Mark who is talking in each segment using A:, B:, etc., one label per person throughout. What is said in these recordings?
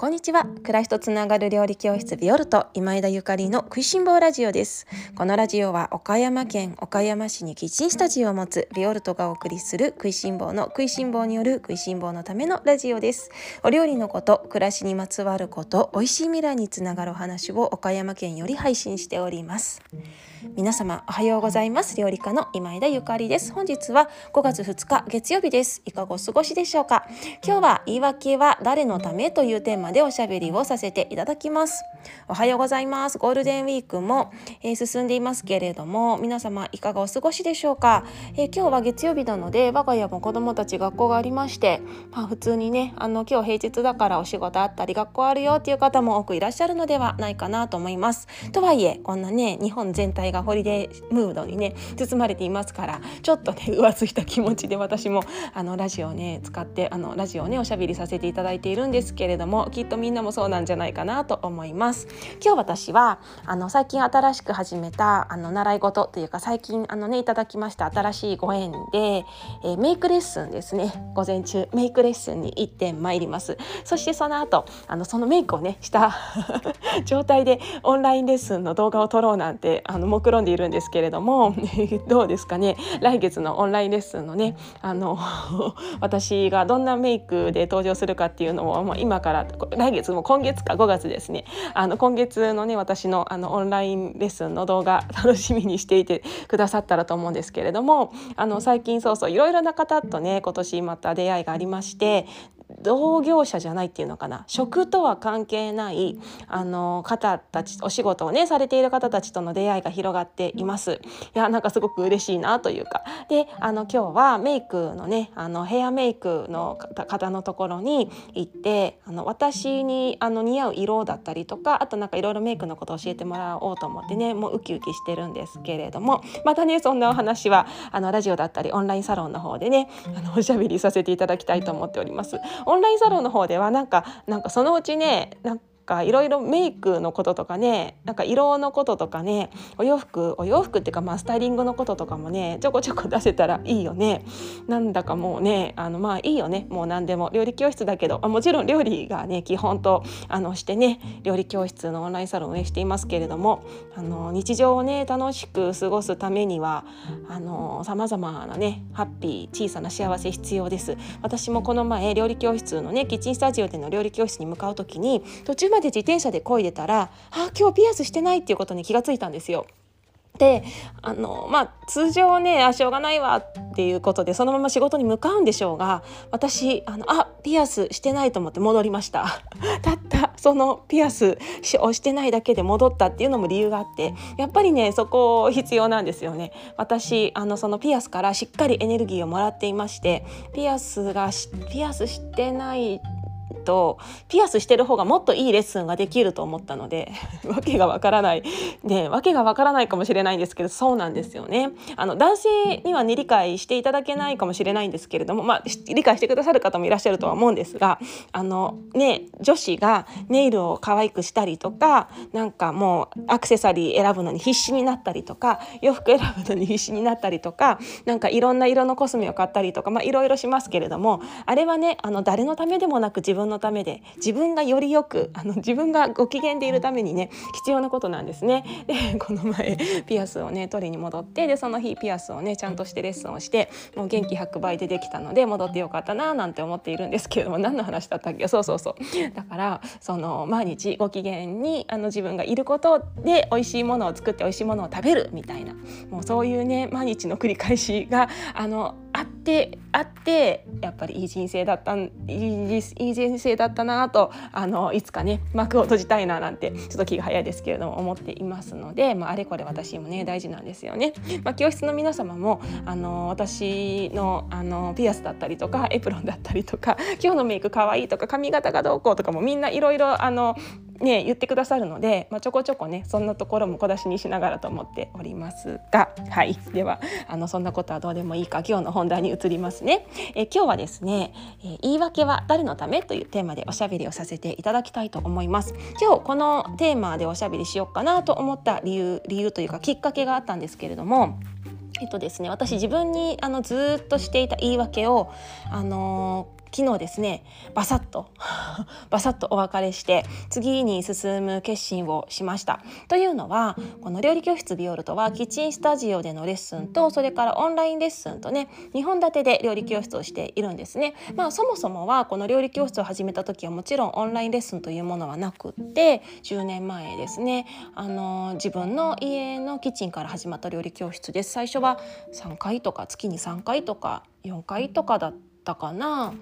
A: こんにちは。暮らしとつながる料理教室ビオルト今枝ゆかりの食いしん坊ラジオです。このラジオは岡山県岡山市にキッチンスタジオを持つビオルトがお送りする食いしん坊の食いしん坊による食いしん坊のためのラジオです。お料理のこと暮らしにまつわること美味しい未来につながるお話を岡山県より配信しております。皆様おはようございます。料理家の今枝ゆかりです。本日は5月2日月曜日です。いかがお過ごしでしょうか？今日は言い訳は誰のためというテーマでおしゃべりをさせていただきます。おはようございます。ゴールデンウィークも、えー、進んでいますけれども皆様いかがお過ごしでしょうか、えー、今日は月曜日なので我が家も子供たち学校がありましてまあ普通にねあの今日平日だからお仕事あったり学校あるよっていう方も多くいらっしゃるのではないかなと思います。とはいえこんなね日本全体がホリデームードにね包まれていますからちょっとね浮ついた気持ちで私もあのラジオね使ってあのラジオねおしゃべりさせていただいているんですけれどもきっとみんなもそうなんじゃないかなと思います。今日私はあの最近新しく始めたあの習い事というか最近あのねいただきました新しいご縁で、えー、メイクレッスンですね。午前中メイクレッスンに行ってまいります。そしてその後あのそのメイクをねした 状態でオンラインレッスンの動画を撮ろうなんてあの目論んでいるんですけれども どうですかね？来月のオンラインレッスンのねあの 私がどんなメイクで登場するかっていうのをもう今から来月も今月か5月ですね。あの今月のね私のあのオンラインレッスンの動画楽しみにしていてくださったらと思うんですけれどもあの最近そうそういろいろな方とね今年また出会いがありまして同業者じゃないっていうのかな。食とは関係ないあの方たちお仕事をねされている方たちとの出会いが広がっています。いやなんかすごく嬉しいなというか。であの今日はメイクのねあのヘアメイクの方のところに行ってあの私にあの似合う色だったりとかあとなんかいろいろメイクのことを教えてもらおうと思ってねもうウキウキしてるんですけれどもまたねそんなお話はあのラジオだったりオンラインサロンの方でねあのおしゃべりさせていただきたいと思っております。オンラインサロンの方ではなんかなんかそのうちねなんかいろいろメイクのこととかねなんか色のこととかねお洋服お洋服っていうかまあスタイリングのこととかもねちょこちょこ出せたらいいよね。なんだかもうねあのまあいいよね。もう何でも。料理教室だけど。あもちろん料理がね基本とあのしてね料理教室のオンラインサロンを運営していますけれどもあの日常をね楽しく過ごすためにはあの様々なねハッピー小さな幸せ必要です。私もこの前料理教室のねキッチンスタジオでの料理教室に向かう時に途中ままで自転車で漕いでたらあ今日ピアスしてないっていうことに気がついたんですよ。であのまあ通常ねあしょうがないわっていうことでそのまま仕事に向かうんでしょうが私あのあピアスしてないと思って戻りました たったそのピアスをしてないだけで戻ったっていうのも理由があってやっぱりねそこ必要なんですよね私あのそのピアスからしっかりエネルギーをもらっていましてピアスがピアスしてないとピアスしてる方がもっといいレッスンができると思ったので わけがわからない。ねわけがわからないかもしれないんですけどそうなんですよね。あの男性にはね理解していただけないかもしれないんですけれどもまあ理解してくださる方もいらっしゃるとは思うんですがあのね女子がネイルを可愛くしたりとかなんかもうアクセサリー選ぶのに必死になったりとか洋服選ぶのに必死になったりとかなんかいろんな色のコスメを買ったりとかまあいろいろしますけれどもあれはねあの誰のためでもなく自分のためで自分がよりよくあの自分がご機嫌でいるためにね必要なことなんですね。でこの前ピアスをね取りに戻ってでその日ピアスをねちゃんとしてレッスンをしてもう元気100倍でできたので戻ってよかったななんて思っているんですけれども何の話だったっけ？そうそうそう。だからその毎日ご機嫌にあの自分がいることで美味しいものを作って美味しいものを食べるみたいな。もうそういうね毎日の繰り返しがあのあってあってやっぱりいい人生だったいいいい人生だったなとあのいつかね幕を閉じたいななんてちょっと気が早いですけれども思っていますので、まあ、あれこれ私もね大事なんですよね。まあ、教室の皆様もあの私のあのピアスだったりとかエプロンだったりとか今日のメイクかわいいとか髪型がどうこうとかもみんないろいろあのね、言ってくださるので、まあ、ちょこちょこねそんなところも小出しにしながらと思っておりますが、はい、ではあのそんなことはどうでもいいか今日の本題に移りますね。え今日はですね、え言い訳は誰のためというテーマでおしゃべりをさせていただきたいと思います。今日このテーマでおしゃべりしようかなと思った理由理由というかきっかけがあったんですけれども。えっとですね、私自分にあのずっとしていた言い訳を、あの昨日ですねバサッと バサッとお別れして次に進む決心をしました。というのはこの料理教室ビオルトはキッチンスタジオでのレッスンとそれからオンラインレッスンとね2本立てで料理教室をしているんですね。まあそもそもはこの料理教室を始めた時はもちろんオンラインレッスンというものはなくって10年前ですねあの自分の家のキッチンから始まった料理教室です最初は3回とか月に3回とか4回とかだったかな。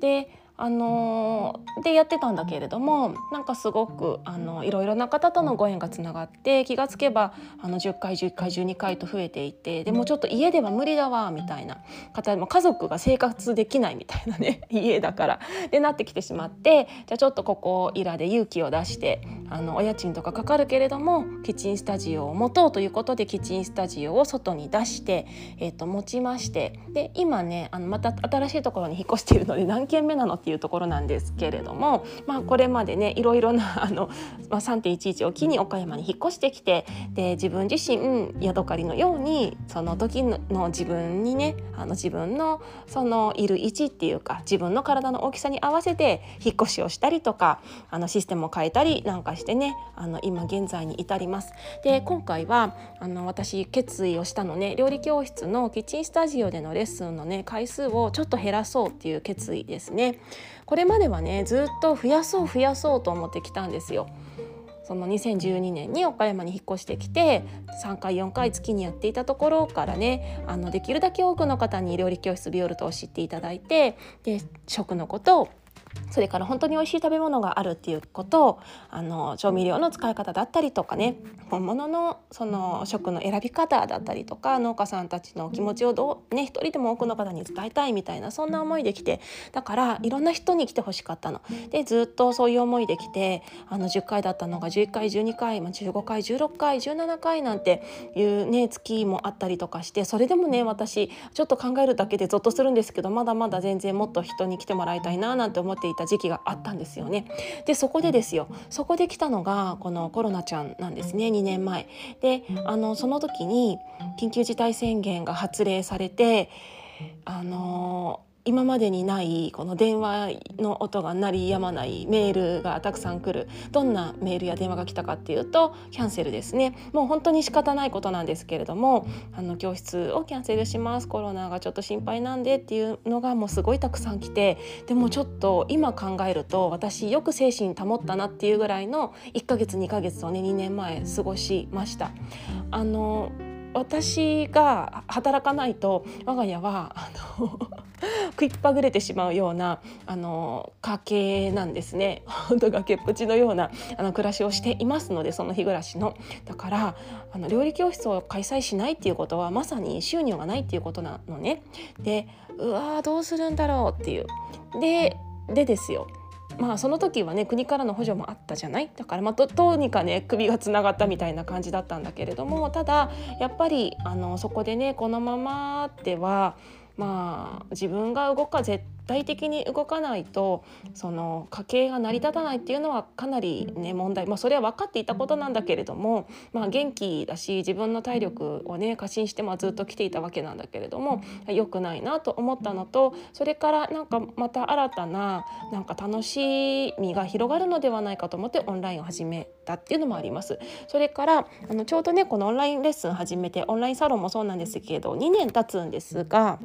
A: であのでやってたんだけれどもなんかすごくあのいろいろな方とのご縁がつながって気がつけばあの10回11回12回と増えていてでもちょっと家では無理だわみたいな。方も家族が生活できないみたいなね 家だから。でなってきてしまってじゃあちょっとここいらで勇気を出してあのお家賃とかかかるけれどもキッチンスタジオを持とうということでキッチンスタジオを外に出して、えー、と持ちまして。で今ねあのまた新しいところに引っ越しているので何軒目なのってていうところなんですけれども、まあ、これまでねいろいろな あの、まあ、3.11を機に岡山に引っ越してきてで自分自身ヤドカリのようにその時の自分にねあの自分のそのいる位置っていうか自分の体の大きさに合わせて引っ越しをしたりとかあのシステムを変えたりなんかしてねあの今現在に至ります。で今回はあの私決意をしたのね料理教室のキッチンスタジオでのレッスンのね回数をちょっと減らそうっていう決意ですね。これまではねずっと増やそう増やそうと思ってきたんですよ。その2012年に岡山に引っ越してきて3回4回月にやっていたところからねあのできるだけ多くの方に料理教室ビオルトを知っていただいてで食のことをそれから本当に美味しい食べ物があるっていうことをあの調味料の使い方だったりとかね本物のその食の選び方だったりとか農家さんたちの気持ちをどうね一人でも多くの方に伝えたいみたいなそんな思いで来てだからいろんな人に来てほしかったの。でずっとそういう思いで来てあの10回だったのが11回12回、まあ、15回16回17回なんていうね月もあったりとかしてそれでもね私ちょっと考えるだけでゾッとするんですけどまだまだ全然もっと人に来てもらいたいななんて思っていた時期があったんですよね。でそこでですよそこで来たのがこのコロナちゃんなんですね2年前。であのその時に緊急事態宣言が発令されてあの今までにないこの電話の音が鳴りやまないメールがたくさん来る。どんなメールや電話が来たかっていうとキャンセルですね。もう本当に仕方ないことなんですけれどもあの教室をキャンセルします。コロナがちょっと心配なんでっていうのがもうすごいたくさん来て。でもちょっと今考えると私よく精神保ったなっていうぐらいの1ヶ月2ヶ月をね2年前過ごしました。あの私が働かないと我が家はあの 食いっぱぐれてしまうようなあの家計なんですね。本当崖っぷちのようなあの暮らしをしていますのでその日暮らしの。だからあの料理教室を開催しないっていうことはまさに収入がないっていうことなのね。でうわーどうするんだろうっていう。ででですよ。まあその時はね国からの補助もあったじゃない？だからまあどうにかね首がつながったみたいな感じだったんだけれどもただやっぱりあのそこでねこのままではまあ自分が動か絶対的に動かないとその家計が成り立たないっていうのはかなりね問題まあそれは分かっていたことなんだけれどもまあ元気だし自分の体力をね過信してまあずっと来ていたわけなんだけれども良くないなと思ったのとそれからなんかまた新たななんか楽しみが広がるのではないかと思ってオンラインを始めたっていうのもあります。それからあのちょうどねこのオンラインレッスン始めてオンラインサロンもそうなんですけど2年経つんですが。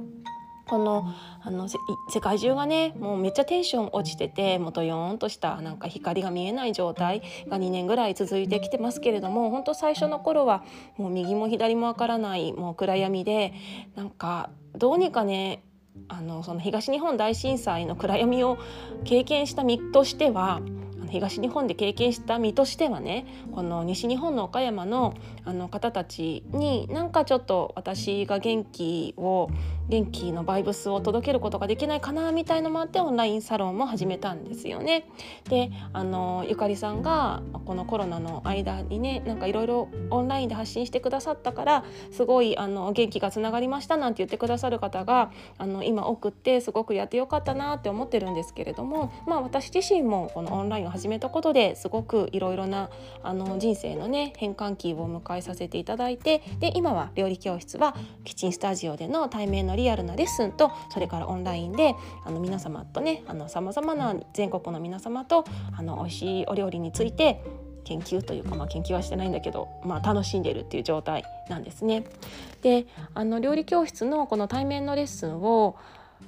A: このあの世界中がねもうめっちゃテンション落ちててもうドヨーンとしたなんか光が見えない状態が2年ぐらい続いてきてますけれども本当最初の頃はもう右も左もわからないもう暗闇でなんかどうにかねあのその東日本大震災の暗闇を経験した身としては東日本で経験した身としてはねこの西日本の岡山のあの方たちになんかちょっと私が元気を元気のバイブスを届けることができないかなみたいのもあってオンラインサロンも始めたんですよね。であのゆかりさんがこのコロナの間にねなんかいろいろオンラインで発信してくださったからすごいあの元気がつながりましたなんて言ってくださる方があの今多くってすごくやってよかったなって思ってるんですけれどもまあ私自身もこのオンラインを始始めたことですごくいろいろなあの人生のね変換期を迎えさせていただいてで今は料理教室はキッチンスタジオでの対面のリアルなレッスンとそれからオンラインであの皆様とねさまざまな全国の皆様とあの美味しいお料理について研究というか、まあ、研究はしてないんだけど、まあ、楽しんでるっていう状態なんですね。であの料理教室のこの対面のレッスンを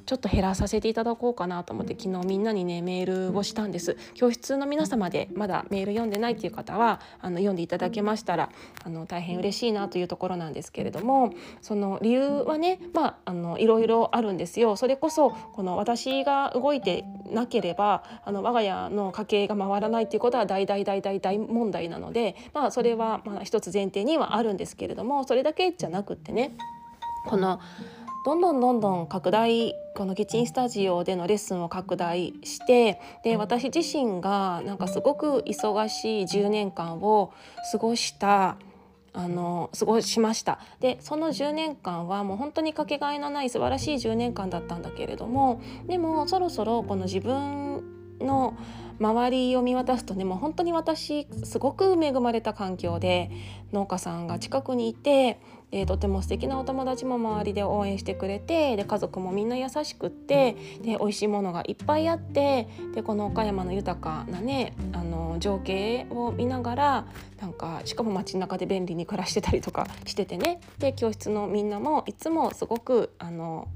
A: ちょっと減らさせていただこうかなと思って昨日みんなにねメールをしたんです。教室の皆様でまだメール読んでないっていう方はあの読んでいただけましたらあの大変嬉しいなというところなんですけれどもその理由はねまああのいろいろあるんですよ。それこそこの私が動いてなければあの我が家の家計が回らないっていうことは大大大大大問題なのでまあそれはまあ一つ前提にはあるんですけれどもそれだけじゃなくってねこのどんどんどんどん拡大このキッチンスタジオでのレッスンを拡大してで私自身がなんかすごく忙しい10年間を過ごしたあの過ごしました。でその10年間はもう本当にかけがえのない素晴らしい10年間だったんだけれどもでもそろそろこの自分の周りを見渡すとねもう本当に私すごく恵まれた環境で農家さんが近くにいてでとても素敵なお友達も周りで応援してくれてで家族もみんな優しくってで美味しいものがいっぱいあってでこの岡山の豊かなねあの情景を見ながらなんかしかも街中で便利に暮らしてたりとか しててね。で教室のみんなもいつもすごくあの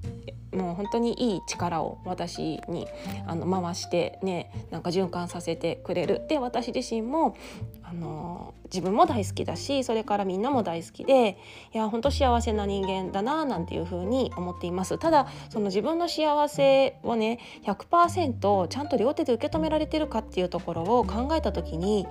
A: もう本当にいい力を私にあの回してねなんか循環させてくれる。で私自身もあの自分も大好きだしそれからみんなも大好きでいや本当幸せな人間だななんていうふうに思っています。ただその自分の幸せをね100%ちゃんと両手で受け止められてるかっていうところを考えた時に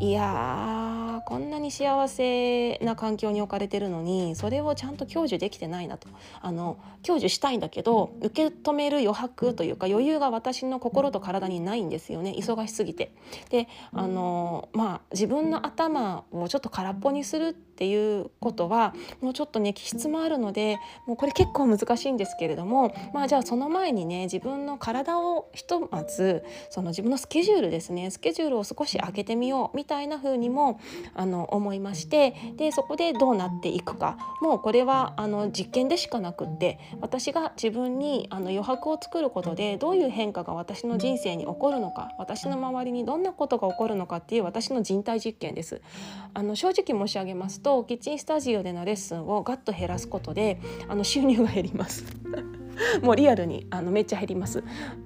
A: いやこんなに幸せな環境に置かれてるのにそれをちゃんと享受できてないなと。あの享受したいんだけど受け止める余白というか余裕が私の心と体にないんですよね。忙しすぎて。であのまあ自分の頭をちょっと空っぽにするっっていうことはもうちょっとね気質もあるのでもうこれ結構難しいんですけれどもまあじゃあその前にね自分の体をひとまずその自分のスケジュールですねスケジュールを少し上げてみようみたいな風にもあの思いましてでそこでどうなっていくかもうこれはあの実験でしかなくって私が自分にあの余白を作ることでどういう変化が私の人生に起こるのか私の周りにどんなことが起こるのかっていう私の人体実験です。あの正直申し上げますとキッチンスタジオでのレッスンをガッと減らすことであの収入が減ります。もうリアルにあのめっちゃ減ります。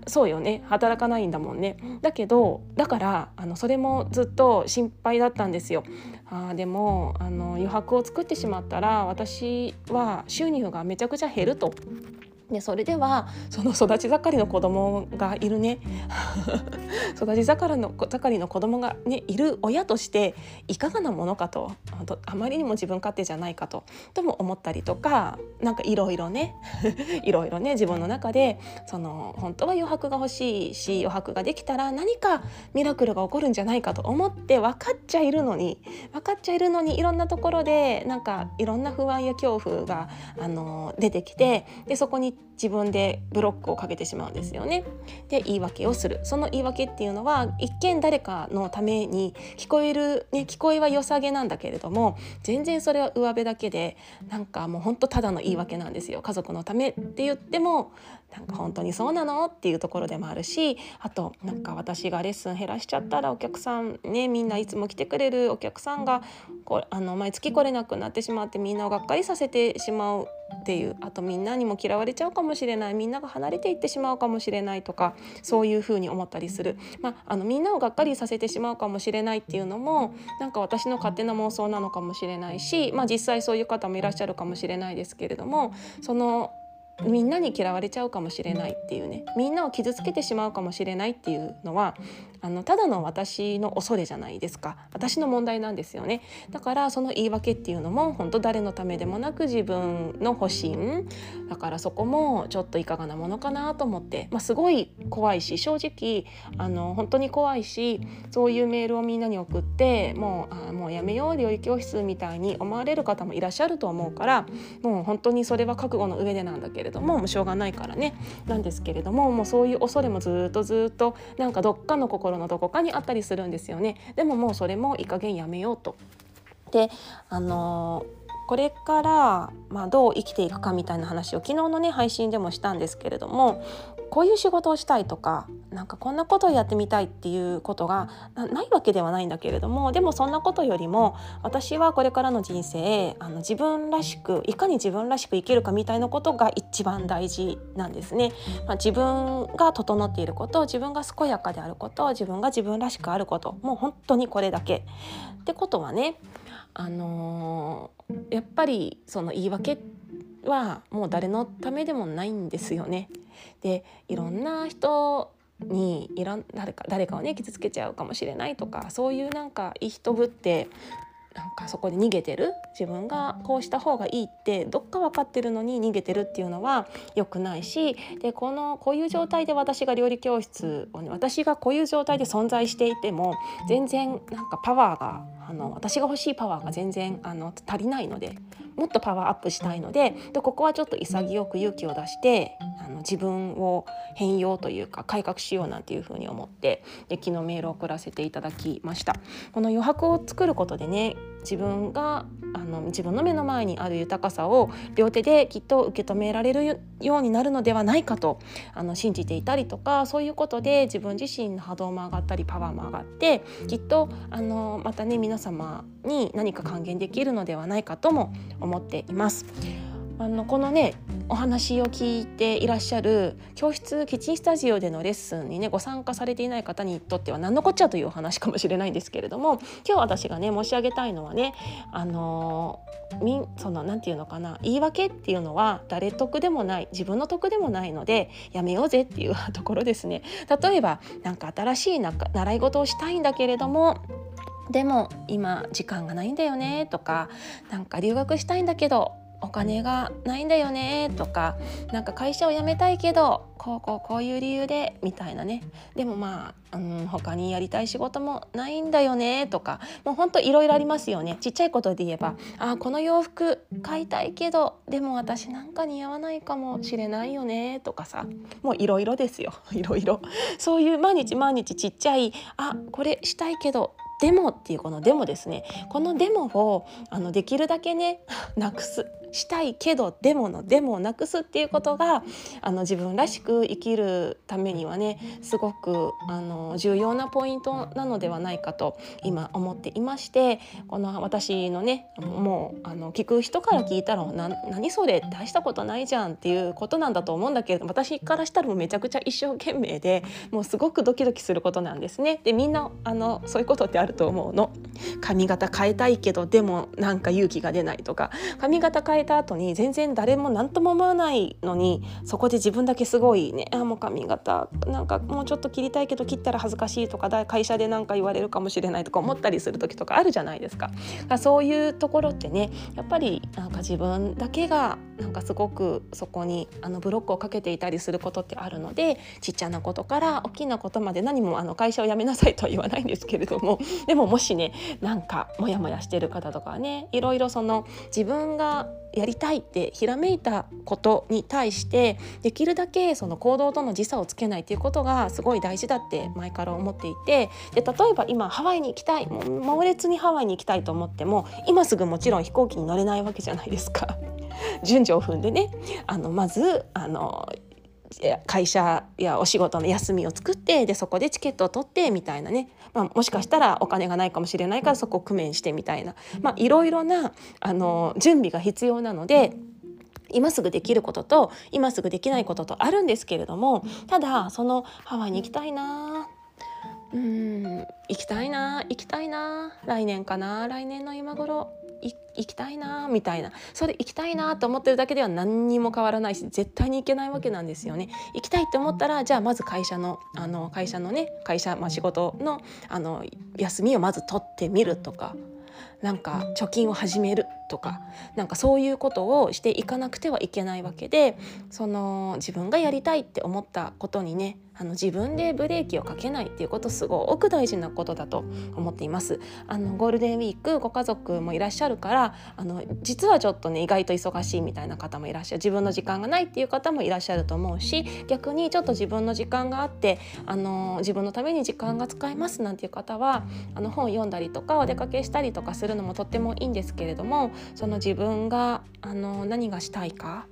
A: そうよね。働かないんだもんね。だけどだからあのそれもずっと心配だったんですよ。あでもあの余白を作ってしまったら私は収入がめちゃくちゃ減ると。でそれではその育ち盛りの子供がいるね。育ち盛りの盛りの子供がねいる親としていかがなものかと。あまりにも自分勝手じゃないかと。とも思ったりとかなんかいろいろね。いろいろね自分の中でその本当は余白が欲しいし余白ができたら何かミラクルが起こるんじゃないかと思って分かっちゃいるのに分かっちゃいるのにいろんなところでなんかいろんな不安や恐怖があの出てきてでそこに自分でブロックをかけてしまうんですよね。で言い訳をするその言い訳っていうのは一見誰かのために聞こえる、ね、聞こえは良さげなんだけれども全然それは上辺だけでなんかもうほんとただの言い訳なんですよ。家族のためって言ってもなんか本当にそうなの？っていうところでもあるしあとなんか私がレッスン減らしちゃったらお客さんねみんないつも来てくれるお客さんがこあの毎月来れなくなってしまってみんなをがっかりさせてしまうっていうあとみんなにも嫌われちゃうかもしれないみんなが離れていってしまうかもしれないとかそういうふうに思ったりする、まあ、あのみんなをがっかりさせてしまうかもしれないっていうのもなんか私の勝手な妄想なのかもしれないし、まあ、実際そういう方もいらっしゃるかもしれないですけれどもそのみんなに嫌われちゃうかもしれないっていうね。みんなを傷つけてしまうかもしれないっていうのはあのただの私の恐れじゃないですか。私の問題なんですよね。だからその言い訳っていうのも本当誰のためでもなく自分の保身。だからそこもちょっといかがなものかなと思って、まあ、すごい怖いし正直あの本当に怖いしそういうメールをみんなに送ってもうあもうやめよう料理教室みたいに思われる方もいらっしゃると思うからもう本当にそれは覚悟の上でなんだけれれどももうしょうがないからねなんですけれどももうそういう恐れもずっとずっとなんかどっかの心のどこかにあったりするんですよね。でももうそれもいい加減やめようと。であのーこれから、まあ、どう生きていくかみたいな話を昨日のね配信でもしたんですけれどもこういう仕事をしたいとかなんかこんなことをやってみたいっていうことがないわけではないんだけれどもでもそんなことよりも私はこれからの人生あの自分らしくいかに自分らしく生きるかみたいなことが一番大事なんですね。まあ、自分が整っていること自分が健やかであること自分が自分らしくあることもう本当にこれだけ。ってことはねあの、やっぱりその言い訳はもう誰のためでもないんですよね。でいろんな人にいろん誰か誰かをね傷つけちゃうかもしれないとかそういうなんかいい人ぶってなんかそこで逃げてる自分がこうした方がいいってどっか分かってるのに逃げてるっていうのは良くないしでこのこういう状態で私が料理教室をね私がこういう状態で存在していても全然なんかパワーがあの私が欲しいパワーが全然あの足りないのでもっとパワーアップしたいのででここはちょっと潔く勇気を出してあの自分を変容というか改革しようなんていうふうに思ってで昨日メールを送らせていただきました。この余白を作ることでね自分があの自分の目の前にある豊かさを両手できっと受け止められるようになるのではないかとあの信じていたりとかそういうことで自分自身の波動も上がったりパワーも上がってきっとあのまたね皆様に何か還元できるのではないかとも思っています。あのこのねお話を聞いていらっしゃる教室キッチンスタジオでのレッスンにねご参加されていない方にとっては何のこっちゃというお話かもしれないんですけれども今日私がね申し上げたいのはねあのみその何て言うのかな言い訳っていうのは誰得でもない自分の得でもないのでやめようぜっていうところですね。例えば何か新しい習い事をしたいんだけれどもでも今時間がないんだよねとかなんか留学したいんだけどお金がないんだよねとかなんか会社を辞めたいけどこうこうこういう理由でみたいなね。でもまあ、うん、他にやりたい仕事もないんだよねとか。もうほんといろいろありますよね。ちっちゃいことで言えばあこの洋服買いたいけどでも私なんか似合わないかもしれないよねとかさ。もういろいろですよ。いろいろ。そういう毎日毎日ちっちゃいあこれしたいけどデモっていうこのデモですね。このデモをあのできるだけね なくす。したいけどデモのデモをなくすっていうことがあの自分らしく生きるためにはねすごくあの重要なポイントなのではないかと今思っていましてこの私のねもうあの聞く人から聞いたら何それ大したことないじゃんっていうことなんだと思うんだけど私からしたらもうめちゃくちゃ一生懸命でもうすごくドキドキすることなんですね。でみんなあのそういうことってあると思うの。髪型変えたいけどでもなんか勇気が出ないとか髪型変えた後に全然誰も何とも思わないのにそこで自分だけすごいねあもう髪型なんかもうちょっと切りたいけど切ったら恥ずかしいとか会社で何か言われるかもしれないとか思ったりする時とかあるじゃないですか。そういうところってねやっぱりなんか自分だけがなんかすごくそこにあのブロックをかけていたりすることってあるのでちっちゃなことから大きなことまで何もあの会社を辞めなさいとは言わないんですけれどもでももしねなんかモヤモヤしてる方とかはねいろいろその自分がやりたいってひらめいたことに対してできるだけその行動との時差をつけないということがすごい大事だって前から思っていてで例えば今ハワイに行きたい猛烈にハワイに行きたいと思っても今すぐもちろん飛行機に乗れないわけじゃないですか。順序を踏んでねあのまずあの会社やお仕事の休みを作ってでそこでチケットを取ってみたいなね、まあ、もしかしたらお金がないかもしれないからそこを工面してみたいな、まあ、いろいろなあの準備が必要なので。今すぐできることと今すぐできないこととあるんですけれどもただそのハワイに行きたいな。うん行きたいな行きたいな。来年かな来年の今頃。行きたいなみたいなそれ行きたいなと思ってるだけでは何にも変わらないし絶対に行けないわけなんですよね。行きたいって思ったらじゃあまず会社のあの会社のね会社、まあ、仕事のあの休みをまず取ってみるとかなんか貯金を始めるとかなんかそういうことをしていかなくてはいけないわけでその自分がやりたいって思ったことにねあの自分でブレーキをかけないっていうことすごく大事なことだと思っています。あのゴールデンウィークご家族もいらっしゃるからあの実はちょっとね意外と忙しいみたいな方もいらっしゃる自分の時間がないっていう方もいらっしゃると思うし逆にちょっと自分の時間があってあの自分のために時間が使えますなんていう方はあの本読んだりとかお出かけしたりとかするのもとってもいいんですけれどもその自分があの何がしたいか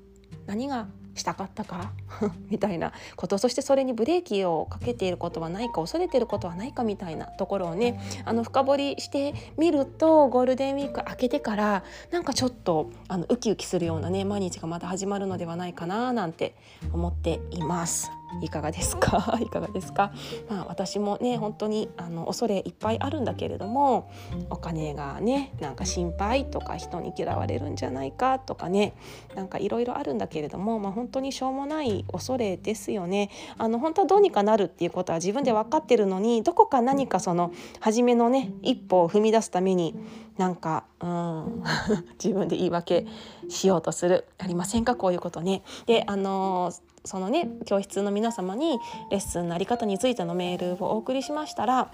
A: 何がしたかったか？みたいなことそしてそれにブレーキをかけていることはないか恐れていることはないかみたいなところをねあの深掘りしてみるとゴールデンウィーク明けてからなんかちょっとあのウキウキするようなね毎日がまた始まるのではないかななんて思っています。いかがですか？いかがですか、まあ、私もね本当にあの恐れいっぱいあるんだけれどもお金がねなんか心配とか人に嫌われるんじゃないか？とかねなんかいろいろあるんだけれども、まあ、本当にしょうもない恐れですよね。あの本当はどうにかなるっていうことは自分で分かってるのにどこか何かその初めのね一歩を踏み出すためになんかうん 自分で言い訳しようとする。ありませんか？こういうことね。であのーそのね教室の皆様にレッスンの在り方についてのメールをお送りしましたら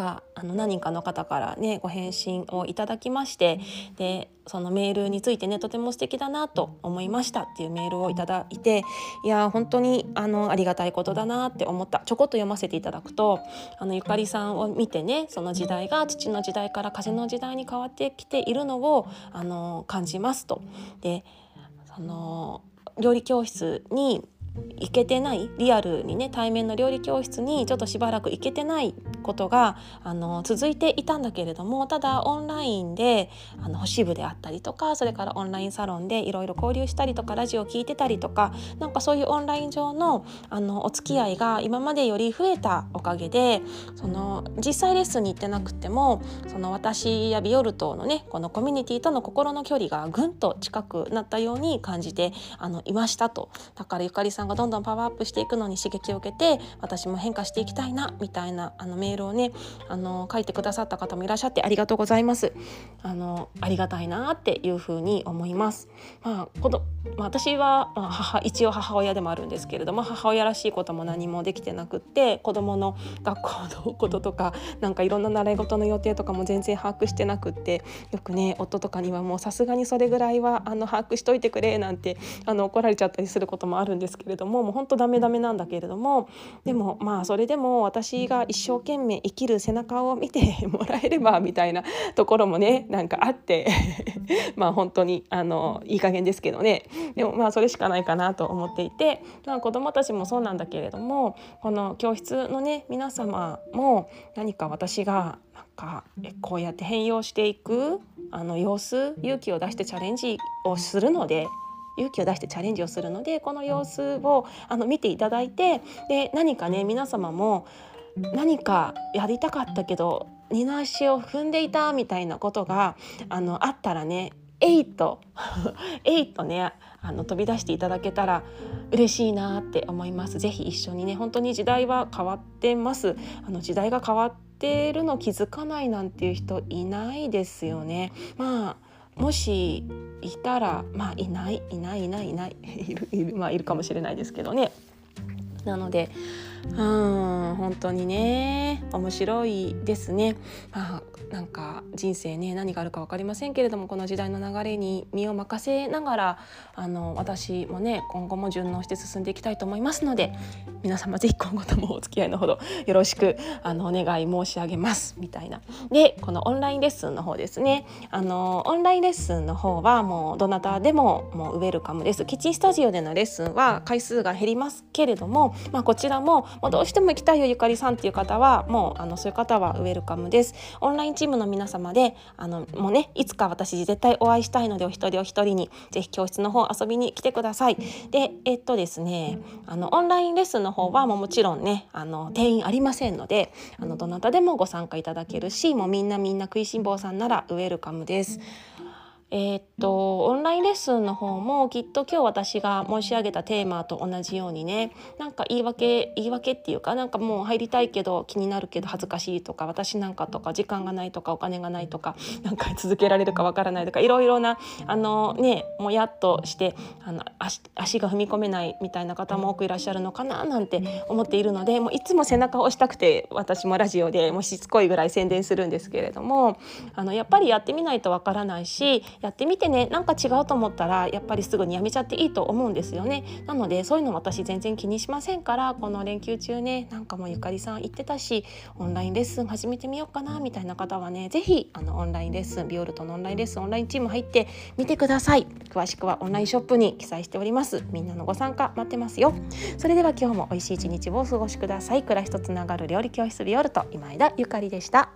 A: があの何人かの方からねご返信をいただきましてでそのメールについてねとても素敵だなと思いましたっていうメールをいただいていや本当にあのありがたいことだなって思ったちょこっと読ませていただくとあのゆかりさんを見てねその時代が父の時代から風の時代に変わってきているのをあの感じますと。でその料理教室に行けてないリアルにね対面の料理教室にちょっとしばらく行けてないことがあの続いていたんだけれどもただオンラインであの星部であったりとかそれからオンラインサロンでいろいろ交流したりとかラジオを聴いてたりとかなんかそういうオンライン上のあのお付き合いが今までより増えたおかげでその実際レッスンに行ってなくてもその私やビオルトのねこのコミュニティとの心の距離がぐんと近くなったように感じてあのいましたと。だからゆかりさんがどんどんパワーアップしていくのに刺激を受けて私も変化していきたいなみたいなあのメールをねあの書いてくださった方もいらっしゃってありがとうございます。あのありがたいなっていうふに思います。まあ、このまあ、私は、まあ、母一応母親でもあるんですけれども母親らしいことも何もできてなくって子どもの学校のこととかなんかいろんな習い事の予定とかも全然把握してなくってよくね夫とかにはもうさすがにそれぐらいはあの把握しといてくれなんてあの怒られちゃったりすることもあるんですけれどももう本当ダメダメなんだけれどもでもまあそれでも私が一生懸命生きる背中を見て もらえればみたいなところもねなんかあって。まあ本当にあのいい加減ですけどね。でもまあそれしかないかなと思っていて、まあ、子どもたちもそうなんだけれどもこの教室のね皆様も何か私がなんかこうやって変容していくあの様子勇気を出してチャレンジをするので勇気を出してチャレンジをするのでこの様子をあの見ていただいてで何かね皆様も何かやりたかったけど二の足を踏んでいたみたいなことがあのあったらねえいとえいとねあの飛び出していただけたら嬉しいなって思います。ぜひ一緒にね本当に時代は変わってます。あの時代が変わってるの気づかないなんていう人いないですよね。まあもしいたらまあいないいないいないいないいるいるまあいるかもしれないですけどね。なのでうん本当にね面白いですね。まあなんか人生ね何があるか分かりませんけれどもこの時代の流れに身を任せながらあの私もね今後も順応して進んでいきたいと思いますので皆様ぜひ今後ともお付き合いのほどよろしくあのお願い申し上げますみたいな。でこのオンラインレッスンの方ですねあのオンラインレッスンの方はもうどなたでももうウェルカムです。キッチンスタジオでのレッスンは回数が減りますけれども、まあ、こちらももうどうしても行きたいよゆかりさんっていう方はもうあのそういう方はウェルカムです。オンラインチームの皆様であのもうねいつか私絶対お会いしたいのでお一人お一人にぜひ教室の方遊びに来てください。でえっとですねあのオンラインレッスンの方はもうもちろんねあの定員ありませんのであのどなたでもご参加いただけるしもうみんなみんな食いしん坊さんならウェルカムです。えー、っとオンラインレッスンの方もきっと今日私が申し上げたテーマと同じようにねなんか言い訳言い訳っていうかなんかもう入りたいけど気になるけど恥ずかしいとか私なんかとか時間がないとかお金がないとかなんか続けられるかわからないとかいろいろなあのねもやっとしてあの足足が踏み込めないみたいな方も多くいらっしゃるのかななんて思っているのでもういつも背中を押したくて私もラジオでもうしつこいぐらい宣伝するんですけれどもあのやっぱりやってみないとわからないしやってみてね。なんか違うと思ったらやっぱりすぐにやめちゃっていいと思うんですよね。なのでそういうの私全然気にしませんからこの連休中ねなんかもゆかりさん言ってたしオンラインレッスン始めてみようかなみたいな方はね是非あのオンラインレッスンビオルトのオンラインレッスンオンラインチーム入ってみてください。詳しくはオンラインショップに記載しております。みんなのご参加待ってますよ。それでは今日も美味しい一日をお過ごしください。暮らしとつながる料理教室ビオルト今枝ゆかりでした。